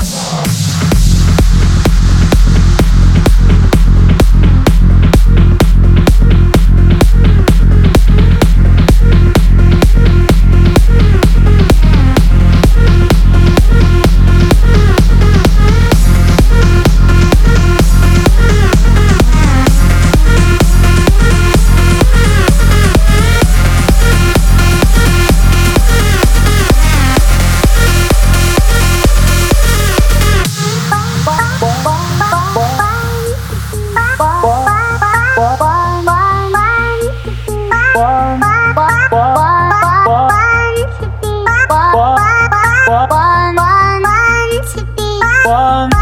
Yes. One.